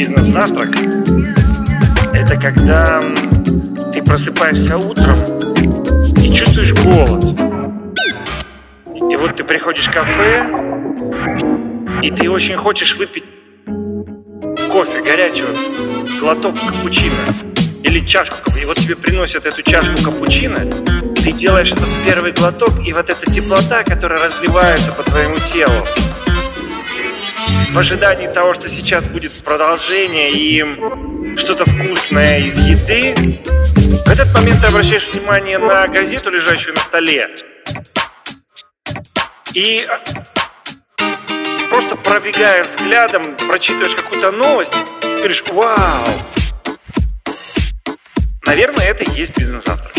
Завтрак – это когда ты просыпаешься утром и чувствуешь голод. И вот ты приходишь в кафе, и ты очень хочешь выпить кофе горячего, глоток капучино или чашку, и вот тебе приносят эту чашку капучино, ты делаешь этот первый глоток, и вот эта теплота, которая разливается по твоему телу, в ожидании того, что сейчас будет продолжение и что-то вкусное из еды, в этот момент ты обращаешь внимание на газету, лежащую на столе, и просто пробегая взглядом, прочитываешь какую-то новость, и говоришь, вау, Наверное, это и есть бизнес-завтрак.